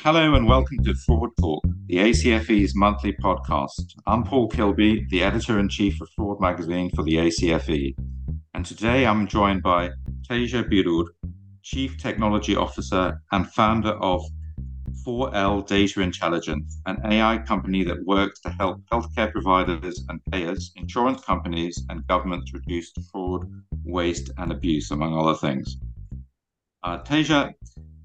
Hello and welcome to Fraud Talk, the ACFE's monthly podcast. I'm Paul Kilby, the editor in chief of Fraud Magazine for the ACFE. And today I'm joined by Theja Birur, Chief Technology Officer and founder of 4L Data Intelligence, an AI company that works to help healthcare providers and payers, insurance companies, and governments reduce fraud, waste, and abuse, among other things. Uh, Theja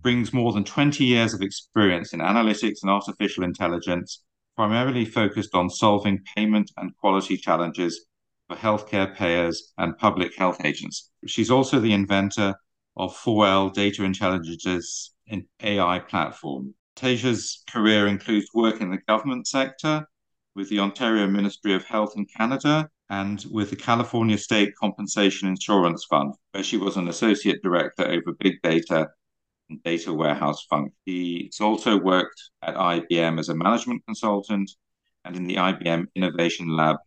brings more than 20 years of experience in analytics and artificial intelligence, primarily focused on solving payment and quality challenges for healthcare payers and public health agents. She's also the inventor of 4L Data Intelligence's AI platform. Theja's career includes work in the government sector with the Ontario Ministry of Health in Canada and with the California State Compensation Insurance Fund, where she was an associate director over big data data warehouse function. He's also worked at IBM as a management consultant and in the IBM Innovation Lab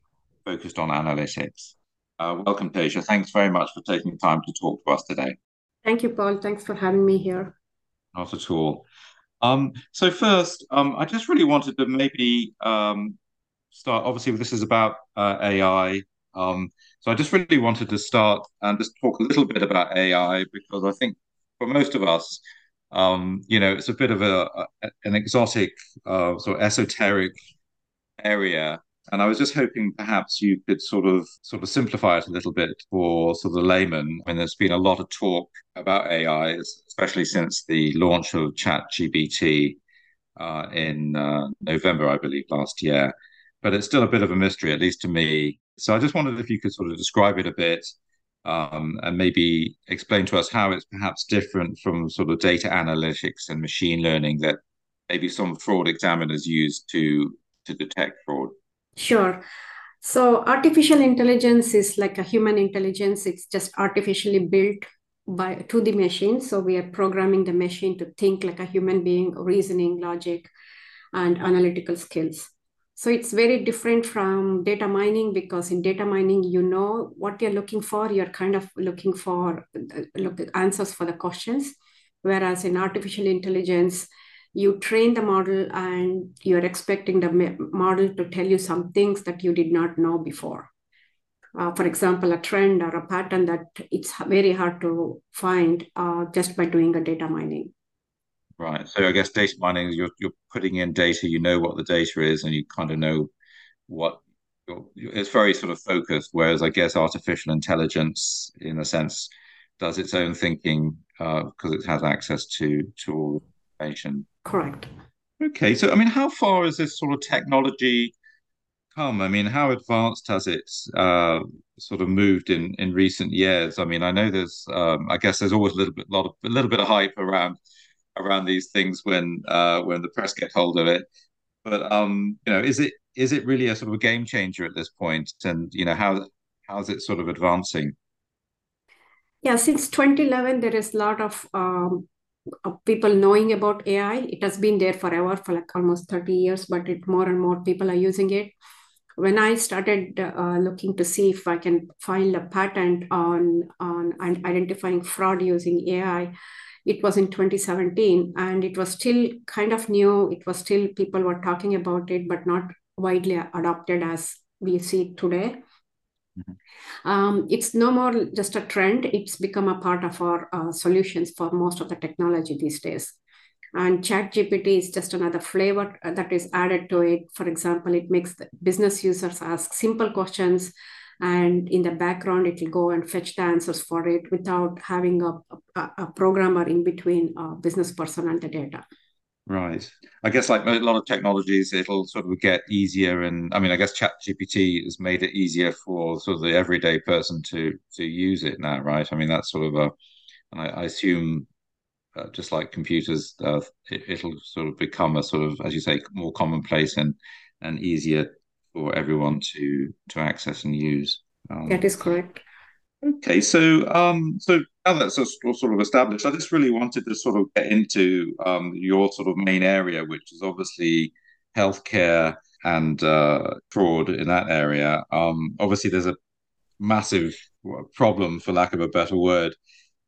focused on analytics. Uh, welcome, Theja. Thanks very much for taking the time to talk to us today. Thank you, Paul. Thanks for having me here. Not at all. Um, so first, um, I just really wanted to maybe um, start. Obviously, this is about uh, AI. Um, so I just really wanted to start and just talk a little bit about AI because I think for most of us, um, you know, it's a bit of a, a an exotic, uh, sort of esoteric area. And I was just hoping perhaps you could sort of sort of simplify it a little bit for sort of the layman. I mean, there's been a lot of talk about AI, especially since the launch of ChatGPT uh, in uh, November, I believe, last year. But it's still a bit of a mystery, at least to me. So I just wondered if you could sort of describe it a bit um, and maybe explain to us how it's perhaps different from sort of data analytics and machine learning that maybe some fraud examiners use to to detect fraud. Sure. So artificial intelligence is like a human intelligence. It's just artificially built by to the machine. So we are programming the machine to think like a human being, reasoning, logic, and analytical skills. So it's very different from data mining because in data mining, you know what you're looking for. You're kind of looking for uh, look answers for the questions. Whereas in artificial intelligence, you train the model and you're expecting the model to tell you some things that you did not know before. Uh, for example, a trend or a pattern that it's very hard to find uh, just by doing a data mining. Right. So I guess data mining is you're you're putting in data, you know what the data is, and you kind of know what it's very sort of focused. Whereas I guess artificial intelligence, in a sense, does its own thinking because uh, it has access to to all information. Correct. Okay. So I mean, how far has this sort of technology come? I mean, how advanced has it uh, sort of moved in in recent years? I mean, I know there's, um, I guess there's always a little bit, lot of, a little bit of hype around around these things when uh, when the press get hold of it. But um, you know, is it is it really a sort of a game changer at this point? And you know, how how's it sort of advancing? Yeah, since 2011, there is a lot of um, of people knowing about AI. It has been there forever for like almost 30 years, but it more and more people are using it. When I started uh, looking to see if I can find a patent on on identifying fraud using AI, it was in 2017 and it was still kind of new. It was still people were talking about it but not widely adopted as we see today. Mm-hmm. um, it's no more just a trend. It's become a part of our uh, solutions for most of the technology these days. And chat gpt is just another flavor that is added to it. For example it makes business users ask simple questions and in the background it will go and fetch the answers for it without having a, a, a programmer in between a business person and the data. Right. I guess like a lot of technologies it'll sort of get easier and i mean i guess chat gpt has made it easier for sort of the everyday person to to use it now right? I mean that's sort of a and I, I assume uh, just like computers uh, it, will sort of become a sort of as you say more commonplace and and easier for everyone to to access and use. Um, that is correct. Okay, so um, so now that's sort of established, I just really wanted to sort of get into um, your sort of main area, which is obviously healthcare and uh, fraud in that area. Um, obviously, there's a massive problem, for lack of a better word,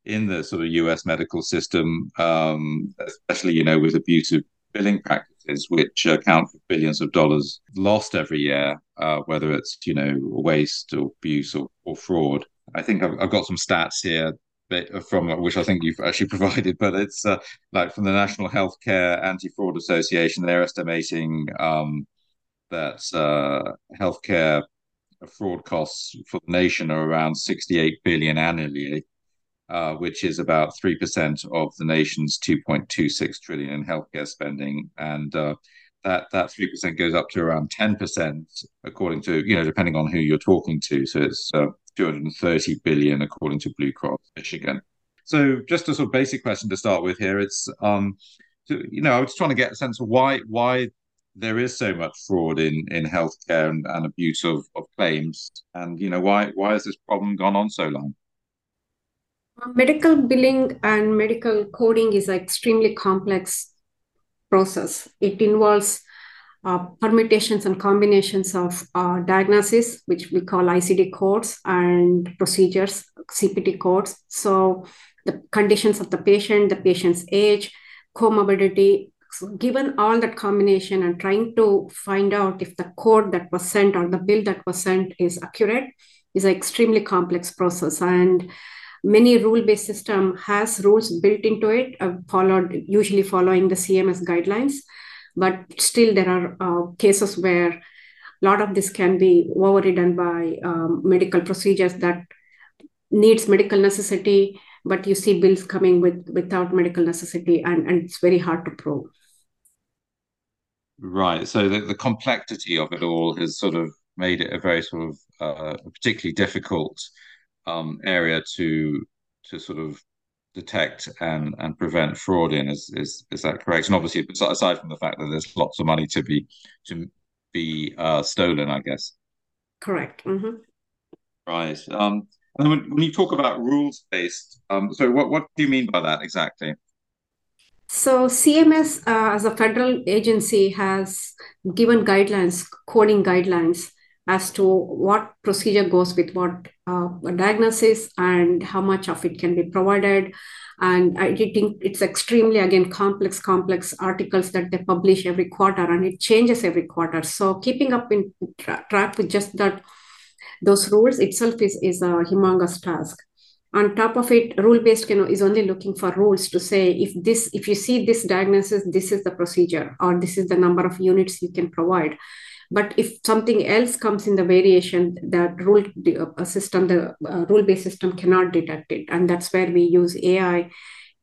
in the sort of U.S. medical system, um, especially you know with abusive billing practices, which account for billions of dollars lost every year, uh, whether it's you know waste or abuse or, or fraud. I think I've, I've, got some stats here from which I think you've actually provided, but it's uh, like from the National Healthcare Anti-Fraud Association. They're estimating um, that uh, healthcare fraud costs for the nation are around 68 billion annually uh, which is about 3% of the nation's 2.26 trillion in healthcare spending. And uh, that, that 3% goes up to around 10%, according to, you know, depending on who you're talking to. So it's uh, 230 billion, according to Blue Cross Michigan. So just a sort of basic question to start with here. It's, um, so, you know, I was trying to get a sense of why, why there is so much fraud in in healthcare and, and abuse of, of claims and you know why why has this problem gone on so long Medical billing and medical coding is an extremely complex process. It involves uh, permutations and combinations of uh, diagnosis, which we call ICD codes, and procedures, CPT codes. So the conditions of the patient, the patient's age, comorbidity. So given all that combination and trying to find out if the code that was sent or the bill that was sent is accurate is an extremely complex process. And many rule-based system has rules built into it, uh, followed usually following the CMS guidelines, but still there are uh, cases where a lot of this can be overridden by um, medical procedures that needs medical necessity, but you see bills coming with without medical necessity, and, and it's very hard to prove. Right. So the, the complexity of it all has sort of made it a very sort of uh, particularly difficult um, area to to sort of detect and and prevent fraud in. Is is is that correct? And obviously, aside from the fact that there's lots of money to be to be uh, stolen, I guess. Correct. Mm-hmm. Right. Um, and when, when you talk about rules based, um, so what what do you mean by that exactly? So CMS, uh, as a federal agency, has given guidelines, coding guidelines as to what procedure goes with what uh, diagnosis and how much of it can be provided. And I think it's extremely, again, complex, complex articles that they publish every quarter and it changes every quarter. So keeping up in tra- track with just that, those rules itself is, is a humongous task. On top of it, rule-based you know, is only looking for rules to say if this, if you see this diagnosis, this is the procedure, or this is the number of units you can provide but if something else comes in the variation, that rule uh, system, the uh, rule-based system cannot detect it. And that's where we use AI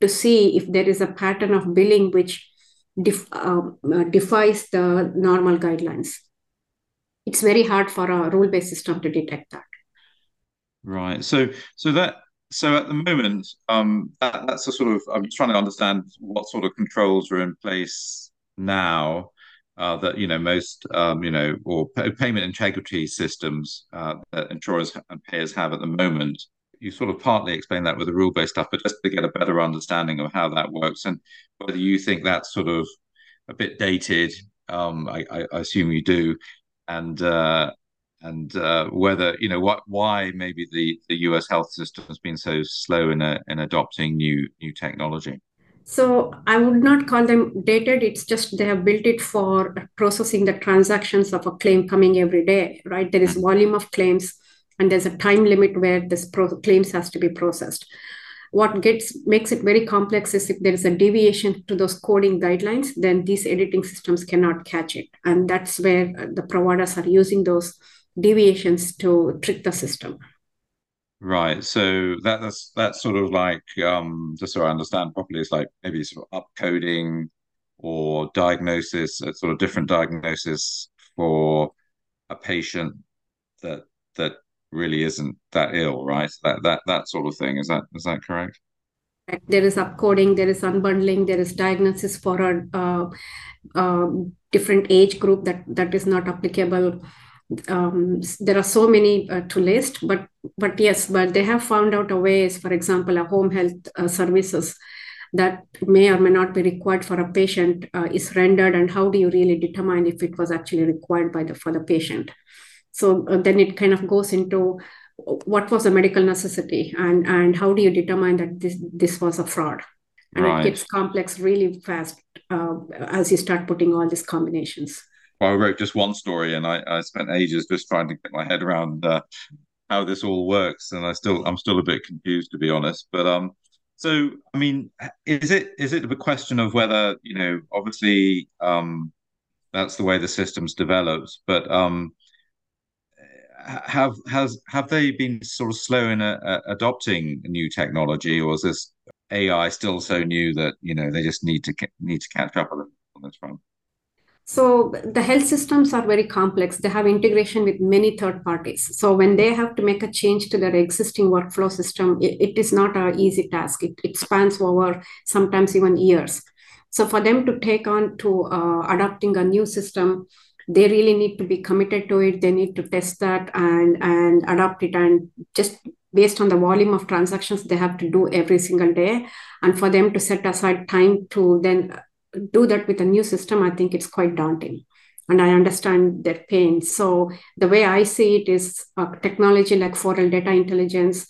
to see if there is a pattern of billing which def, um, uh, defies the normal guidelines. It's very hard for a rule-based system to detect that. Right. So, so that so at the moment, um, that, that's a sort of I'm trying to understand what sort of controls are in place now uh, that you know most um, you know or payment integrity systems uh, that insurers and payers have at the moment. You sort of partly explain that with the rule-based stuff, but just to get a better understanding of how that works and whether you think that's sort of a bit dated. Um, I, I, assume you do, and uh, and uh, whether you know what why maybe the the U.S. health system has been so slow in a, in adopting new new technology. So I would not call them dated. It's just they have built it for processing the transactions of a claim coming every day, right? There is volume of claims and there's a time limit where this pro- claims has to be processed. What gets makes it very complex is if there is a deviation to those coding guidelines, then these editing systems cannot catch it. And that's where the providers are using those deviations to trick the system. Right. So that, that's that's sort of like um, just so I understand properly, it's like maybe sort of upcoding or diagnosis, a sort of different diagnosis for a patient that that really isn't that ill, right? That that that sort of thing. Is that is that correct? There is upcoding, there is unbundling, there is diagnosis for a uh, uh, different age group that that is not applicable um, there are so many uh, to list, but but yes, but they have found out a ways, for example, a home health uh, services that may or may not be required for a patient uh, is rendered, and how do you really determine if it was actually required by the for the patient? So uh, then it kind of goes into what was a medical necessity, and and how do you determine that this this was a fraud? and Right. it gets complex really fast uh, as you start putting all these combinations. Well, I wrote just one story, and I, I spent ages just trying to get my head around uh, how this all works, and I still I'm still a bit confused to be honest. But um, so I mean, is it is it a question of whether you know, obviously, um, that's the way the system's developed, but um, have has have they been sort of slow in uh, uh, adopting new technology, or is this AI still so new that you know they just need to need to catch up on this front? So the health systems are very complex. They have integration with many third parties. So when they have to make a change to their existing workflow system, it, it is not an easy task. It, it spans over sometimes even years. So for them to take on to uh, adopting a new system, they really need to be committed to it. They need to test that and and adopt it. And just based on the volume of transactions they have to do every single day, and for them to set aside time to then do that with a new system, I think it's quite daunting. And I understand their pain. So the way I see it is technology like 4L Data Intelligence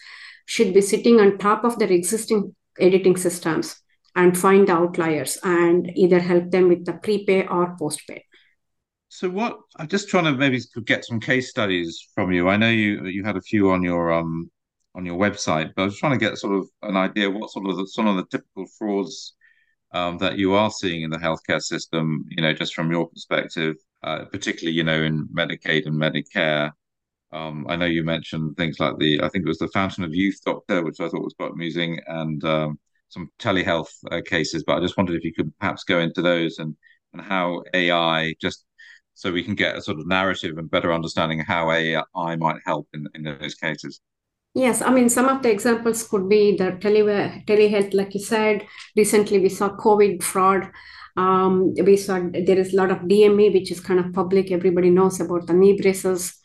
should be sitting on top of their existing editing systems and find the outliers and either help them with the prepay or postpay. So what I'm just trying to maybe get some case studies from you. I know you you had a few on your um on your website, but I was trying to get sort of an idea what sort of the, some of the typical frauds um, that you are seeing in the healthcare system, you know, just from your perspective, uh, particularly, you know, in Medicaid and Medicare. Um, I know you mentioned things like the, I think it was the Fountain of Youth Doctor, which I thought was quite amusing, and um, some telehealth uh, cases. But I just wondered if you could perhaps go into those and and how AI just so we can get a sort of narrative and better understanding how AI might help in in those cases. Yes, I mean, some of the examples could be the tele telehealth, like you said. Recently, we saw COVID fraud. Um, we saw there is a lot of DME, which is kind of public. Everybody knows about the knee braces,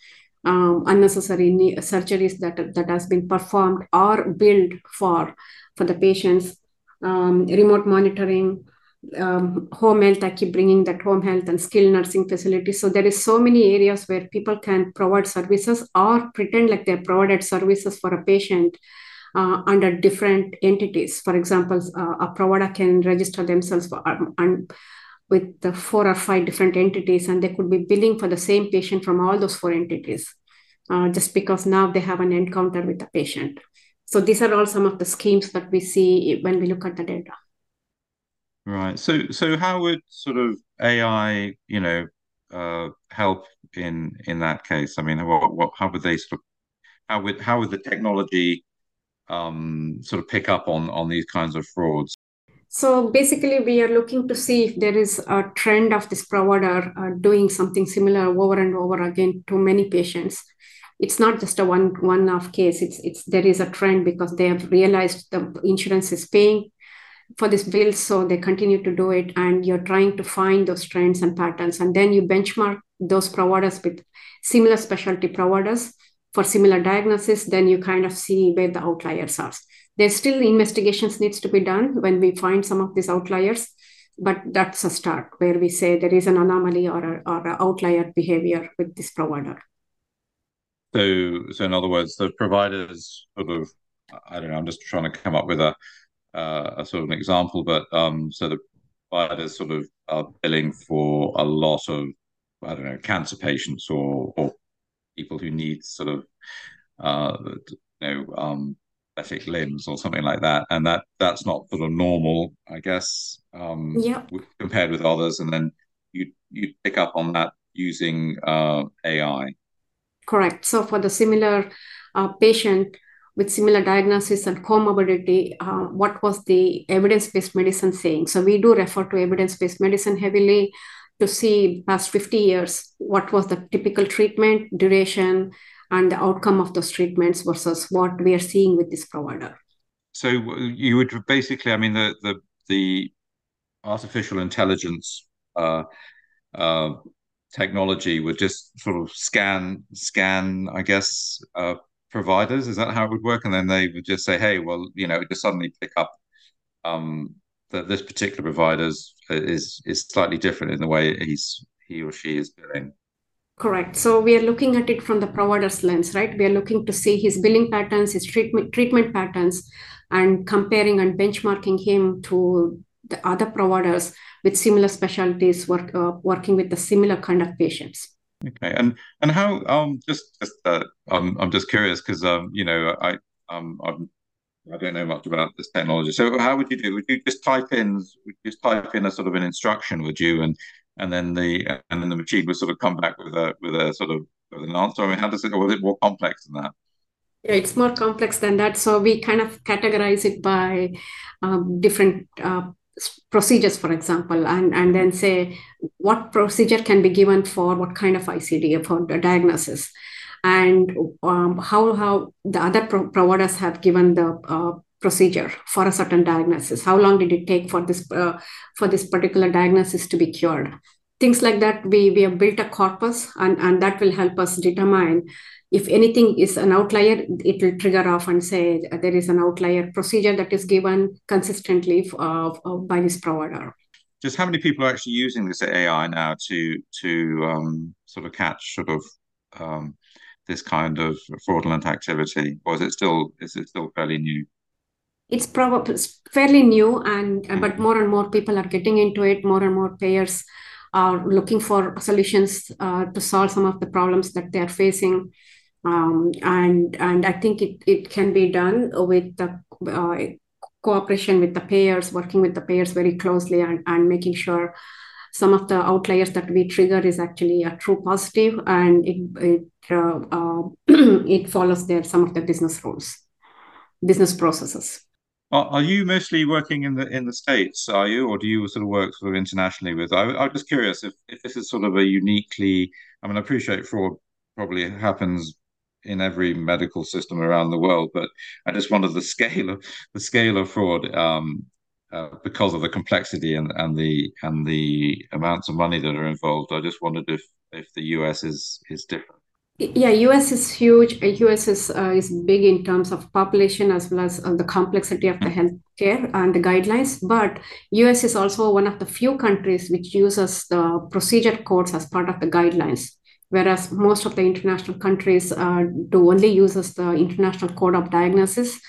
um, unnecessary knee surgeries that that has been performed or billed for for the patients. Um, remote monitoring, um, home health i keep bringing that home health and skilled nursing facilities. So there is so many areas where people can provide services or pretend like they provided services for a patient uh, under different entities. For example uh, a provider can register themselves for, um, and with the four or five different entities and they could be billing for the same patient from all those four entities uh, just because now they have an encounter with the patient. So these are all some of the schemes that we see when we look at the data Right. So so how would sort of AI, you know, uh, help in in that case? I mean, what what how would they sort of how would how would the technology um sort of pick up on on these kinds of frauds? So basically, we are looking to see if there is a trend of this provider uh, doing something similar over and over again to many patients. It's not just a one one-off case. It's it's there is a trend because they have realized the insurance is paying for this bill so they continue to do it and you're trying to find those trends and patterns and then you benchmark those providers with similar specialty providers for similar diagnosis then you kind of see where the outliers are. There's still investigations needs to be done when we find some of these outliers but that's a start where we say there is an anomaly or a, or a outlier behavior with this provider. So so in other words the providers sort of i don't know i'm just trying to come up with a uh, a sort of an example, but um, so the providers sort of are billing for a lot of I don't know cancer patients or or people who need sort of uh, you know um, limbs or something like that, and that that's not sort of normal, I guess. Um, yeah. Compared with others, and then you you pick up on that using uh, AI. Correct. So for the similar uh, patient, with similar diagnosis and comorbidity, uh, what was the evidence-based medicine saying? So we do refer to evidence-based medicine heavily to see past 50 years, what was the typical treatment, duration, and the outcome of those treatments versus what we are seeing with this provider. So you would basically, I mean, the the the artificial intelligence uh, uh, technology would just sort of scan scan, I guess, uh, providers? Is that how it would work? And then they would just say, hey, well, you know, just suddenly pick up um, that this particular provider is is slightly different in the way he's he or she is billing. Correct. So we are looking at it from the provider's lens, right? We are looking to see his billing patterns, his treatment treatment patterns, and comparing and benchmarking him to the other providers with similar specialties work, uh, working with the similar kind of patients. Okay, and and how um just just uh, um, I'm just curious because um you know I um I'm I don't know much about this technology. So how would you do? Would you just type in would you just type in a sort of an instruction, would you, and and then the and then the machine would sort of come back with a with a sort of with an answer? I mean, how does it? Or is it more complex than that? Yeah, it's more complex than that. So we kind of categorize it by um, different uh, procedures, for example, and, and then say what procedure can be given for what kind of ICD for the diagnosis, and um, how how the other pro- providers have given the uh, procedure for a certain diagnosis. How long did it take for this uh, for this particular diagnosis to be cured? Things like that. We we have built a corpus, and and that will help us determine if anything is an outlier, it will trigger off and say there is an outlier procedure that is given consistently uh, by this provider. Just how many people are actually using this AI now to to um, sort of catch sort of um, this kind of fraudulent activity, or is it still is it still fairly new? It's probably fairly new, and mm-hmm. but more and more people are getting into it. More and more payers are looking for solutions uh, to solve some of the problems that they are facing um, and and I think it, it can be done with the uh, cooperation with the payers, working with the payers very closely, and, and making sure some of the outliers that we trigger is actually a true positive, and it it uh, uh, it follows their some of the business rules, business processes. Are you mostly working in the in the states? Are you, or do you sort of work sort of internationally with? I, I'm just curious if if this is sort of a uniquely. I mean, I appreciate fraud probably happens in every medical system around the world. But I just wondered the scale of the scale of fraud um, uh, because of the complexity and, and the and the amounts of money that are involved. I just wondered if if the US is is different. Yeah, US is huge. US is uh, is big in terms of population as well as uh, the complexity of the mm-hmm. healthcare and the guidelines. But US is also one of the few countries which uses the procedure codes as part of the guidelines whereas most of the international countries uh, do only uses the international code of diagnosis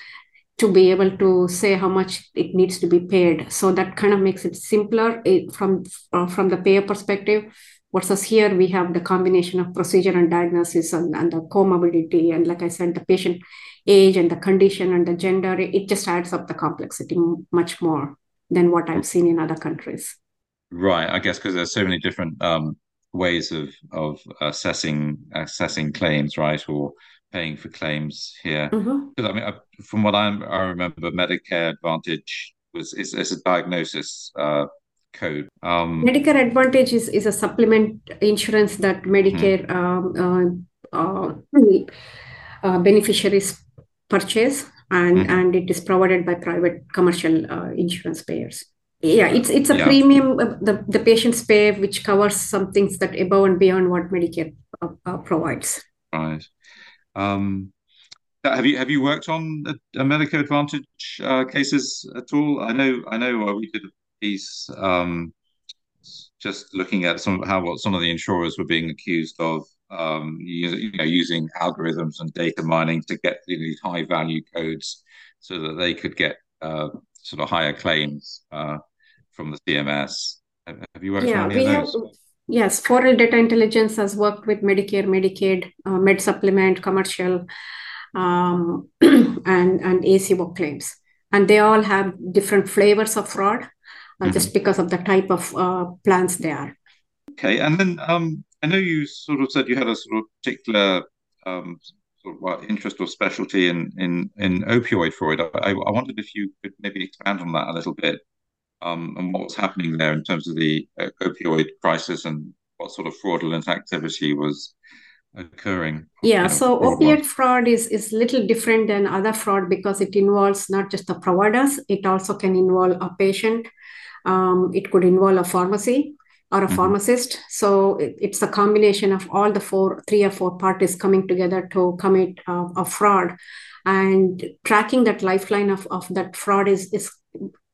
to be able to say how much it needs to be paid so that kind of makes it simpler it, from uh, from the payer perspective versus here we have the combination of procedure and diagnosis and, and the comorbidity and like i said the patient age and the condition and the gender it just adds up the complexity much more than what i've seen in other countries right i guess because there's so many different um, ways of of assessing assessing claims, right, or paying for claims here. Mm-hmm. I mean, I, from what I'm, I remember, Medicare Advantage was is, is a diagnosis uh, code. Um, Medicare Advantage is, is a supplement insurance that Medicare mm-hmm. um, uh, uh, uh, beneficiaries purchase, and mm-hmm. and it is provided by private commercial uh, insurance payers yeah it's it's a yeah. premium uh, the the patients pay which covers some things that above and beyond what medicare uh, uh, provides right um have you have you worked on a, a medicare advantage uh, cases at all i know i know uh, we did a piece um just looking at some how what some of the insurers were being accused of um, you, you know, using algorithms and data mining to get these high value codes so that they could get uh, sort of higher claims uh, from the CMS. Have you worked yeah, on any of those? Have, yes, 4L Data Intelligence has worked with Medicare, Medicaid, uh, Med Supplement, commercial, um, and and ACO claims, and they all have different flavors of fraud, mm-hmm. just because of the type of uh, plans they are. Okay, and then um, I know you sort of said you had a sort of particular um, sort of interest or specialty in in in opioid fraud. I, I wondered if you could maybe expand on that a little bit um, and what's happening there in terms of the uh, opioid crisis and what sort of fraudulent activity was occurring. Yeah, you know, so opiate fraud is is little different than other fraud because it involves not just the providers; it also can involve a patient. Um, it could involve a pharmacy or a mm-hmm. pharmacist. So it, it's a combination of all the four, three or four parties coming together to commit uh, a fraud, and tracking that lifeline of, of that fraud is is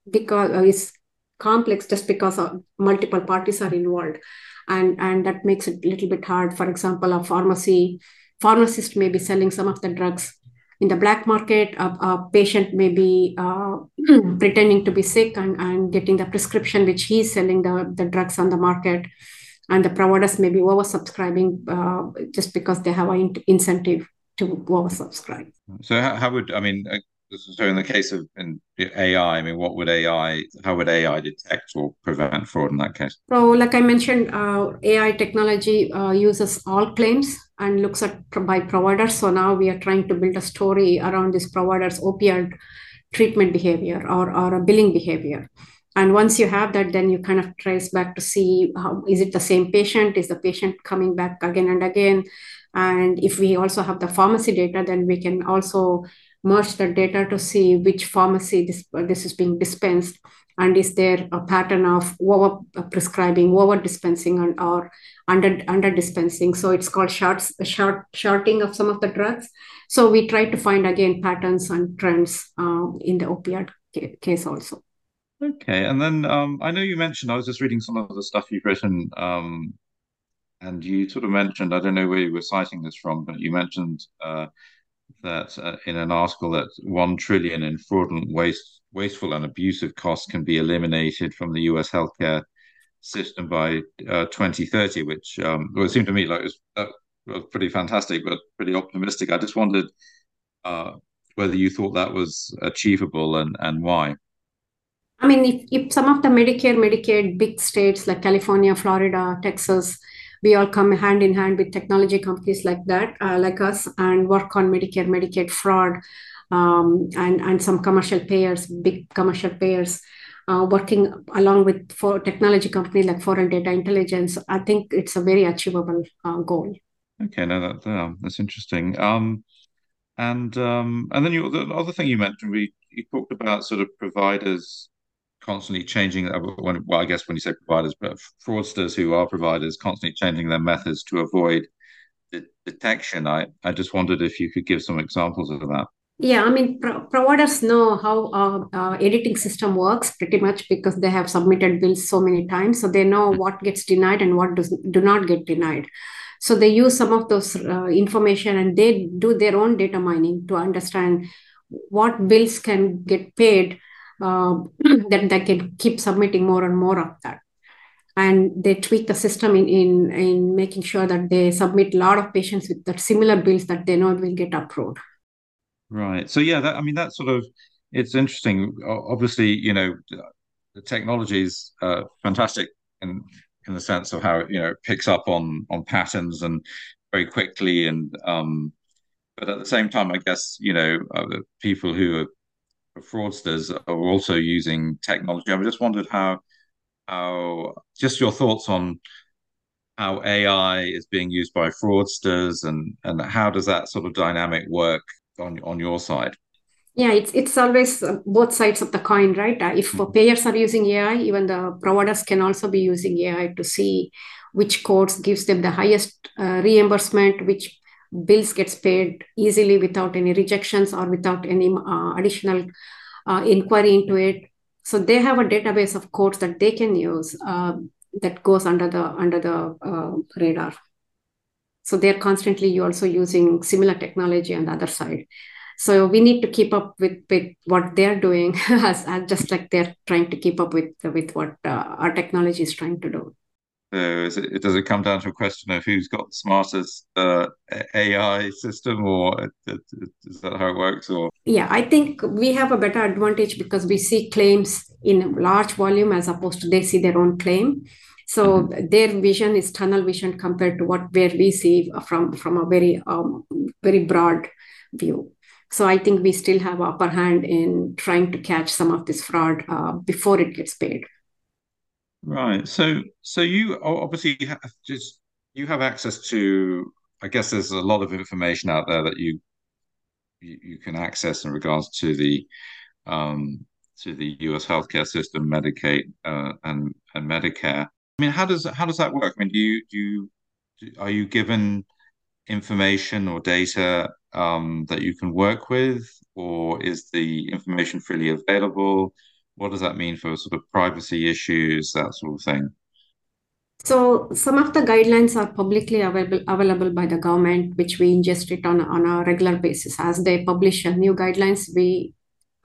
because uh, is complex just because of multiple parties are involved and and that makes it a little bit hard for example a pharmacy pharmacist may be selling some of the drugs in the black market, a, a patient may be uh, pretending to be sick and, and getting the prescription which he's selling the, the drugs on the market. And the providers may be oversubscribing uh, just because they have an incentive to oversubscribe. So, how, how would I mean? So, in the case of in AI, I mean, what would AI? How would AI detect or prevent fraud in that case? So, like I mentioned, uh, AI technology uh, uses all claims and looks at by providers. So now we are trying to build a story around this provider's opioid treatment behavior or, or a billing behavior. And once you have that, then you kind of trace back to see how is it the same patient? Is the patient coming back again and again? And if we also have the pharmacy data, then we can also merge the data to see which pharmacy this, this is being dispensed and is there a pattern of over prescribing over dispensing and, or under under dispensing. So it's called short short shorting of some of the drugs. So we try to find again patterns and trends uh, in the opioid case also. Okay and then um, i know you mentioned i was just reading some of the stuff you've written um, and you sort of mentioned i don't know where you were citing this from but you mentioned uh, that uh, in an article that 1 trillion in fraudulent waste wasteful and abusive costs can be eliminated from the US healthcare system by uh, 2030, which um, well, it seemed to me like it was, was, pretty fantastic, but pretty optimistic. I just wondered uh, whether you thought that was achievable and, and why. I mean, if, if some of the Medicare, Medicaid big states like California, Florida, Texas, we all come hand in hand with technology companies like that, uh, like us, and work on Medicare, Medicaid fraud, um, and and some commercial payers, big commercial payers. Uh, working along with for technology companies like 4L Data Intelligence, I think it's a very achievable uh, goal. Okay, no, that that's interesting. Um, and um, and then you, the other thing you mentioned, we you talked about sort of providers constantly changing. Uh, when, well, I guess when you say providers, but fraudsters who are providers constantly changing their methods to avoid the detection. I I just wondered if you could give some examples of that. Yeah, I mean, pro- providers know how uh, uh, editing system works pretty much because they have submitted bills so many times, so they know hmm. what gets denied and what does do not get denied. So they use some of those uh, information and they do their own data mining to understand what bills can get paid uh, that they can keep submitting more and more of that and they tweak the system in, in in making sure that they submit a lot of patients with that similar bills that they know will get approved Right. So yeah, that I mean that's sort of it's interesting. Obviously, you know, the technology is uh, fantastic in in the sense of how you know it picks up on on patterns and very quickly and um, but at the same time, I guess you know uh, people who are fraudsters are also using technology. I just wondered how how just your thoughts on how AI is being used by fraudsters and and how does that sort of dynamic work on on your side? Yeah, it's it's always both sides of the coin, right? Uh, if mm-hmm. payers are using AI, even the providers can also be using AI to see which codes gives them the highest uh, reimbursement, which bills gets paid easily without any rejections or without any uh, additional uh, inquiry into it. So they have a database of codes that they can use uh, that goes under the under the radar. So they're constantly also using similar technology on the other side. So we need to keep up with, with what they're doing, as, as just like they're trying to keep up with with what uh, our technology is trying to do. So it, does it come down to a question of who's got the smartest uh, AI system, or is that how it works? Or yeah, I think we have a better advantage because we see claims in large volume as opposed to they see their own claim. So mm-hmm. their vision is tunnel vision compared to what where we see from from a very um, very broad view. So I think we still have upper hand in trying to catch some of this fraud uh, before it gets paid. Right. So so you obviously have just you have access to. I guess there's a lot of information out there that you you, you can access in regards to the um, to the U.S. healthcare system, Medicaid, uh, and and Medicare. I mean, how does how does that work? I mean, do you do you are you given information or data um, that you can work with, or is the information freely available? What does that mean for sort of privacy issues, that sort of thing? So some of the guidelines are publicly available available by the government, which we ingest it on, on a regular basis. As they publish new guidelines, we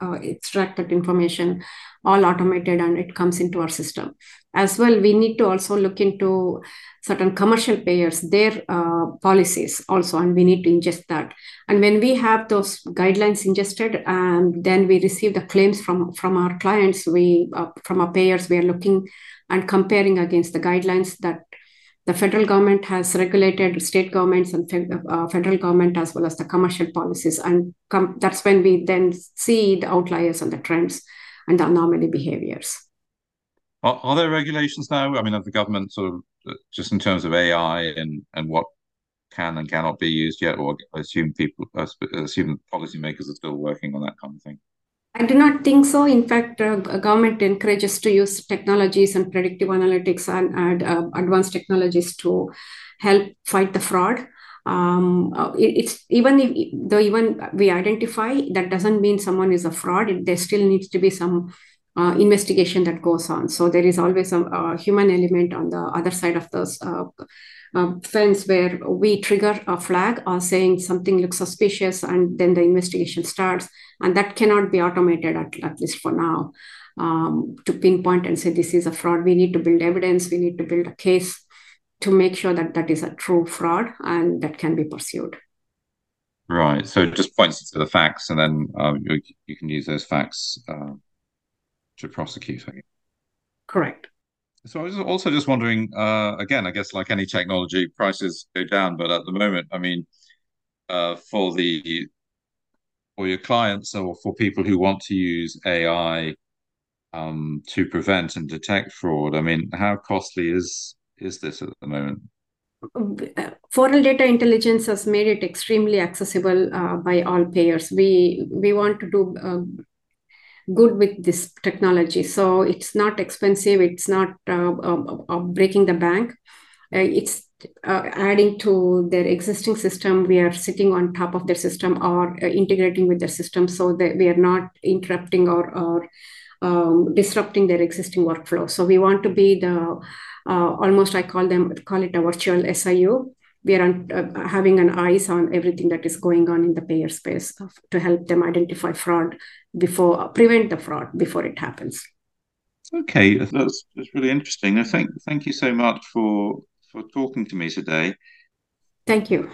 uh, extract that information all automated and it comes into our system as well we need to also look into certain commercial payers their uh, policies also and we need to ingest that. And when we have those guidelines ingested and then we receive the claims from from our clients. We uh, from our payers we are looking and comparing against the guidelines that the federal government has regulated state governments and uh, federal government as well as the commercial policies. And com- that's when we then see the outliers and the trends and the anomaly behaviors are, are there regulations now i mean of the government sort of uh, just in terms of ai and and what can and cannot be used yet or I assume people assume policymakers are still working on that kind of thing I do not think so. In fact, uh, government encourages to use technologies and predictive analytics and, and uh, advanced technologies to help fight the fraud. Um, uh, it, it's even if though even we identify that doesn't mean someone is a fraud. It, there still needs to be some uh, investigation that goes on. So there is always a, a, human element on the other side of those uh, uh, fence where we trigger a flag or saying something looks suspicious and then the investigation starts. And that cannot be automated at, at least for now um, to pinpoint and say this is a fraud. We need to build evidence. We need to build a case to make sure that that is a true fraud and that can be pursued. Right. So it just points to the facts and then um, you, you, can use those facts uh, to prosecute correct so I was also just wondering, uh, again, I guess like any technology, prices go down, but at the moment, I mean, uh, for the for your clients or for people who want to use AI um, to prevent and detect fraud, I mean, how costly is is this at the moment? 4L data intelligence has made it extremely accessible uh, by all payers. We we want to do uh, good with this technology. So it's not expensive. It's not uh, uh, uh breaking the bank. Uh, it's uh, adding to their existing system. We are sitting on top of their system or integrating with their system so that we are not interrupting or, or um, disrupting their existing workflow. So we want to be the almost I call them call it a virtual SIU we are on, uh, having an eyes on everything that is going on in the payer space to help them identify fraud before prevent the fraud before it happens okay that's, that's really interesting I thank thank you so much for for talking to me today thank you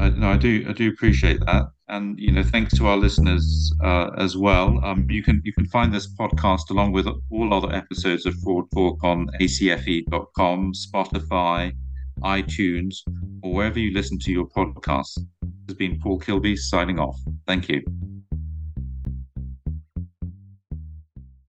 I, no, I do I do appreciate that and you know thanks to our listeners uh, as well um, you can you can find this podcast along with all other episodes of fraud talk on acfe.com spotify iTunes, or wherever you listen to your podcasts. This has been Paul Kilby signing off. Thank you.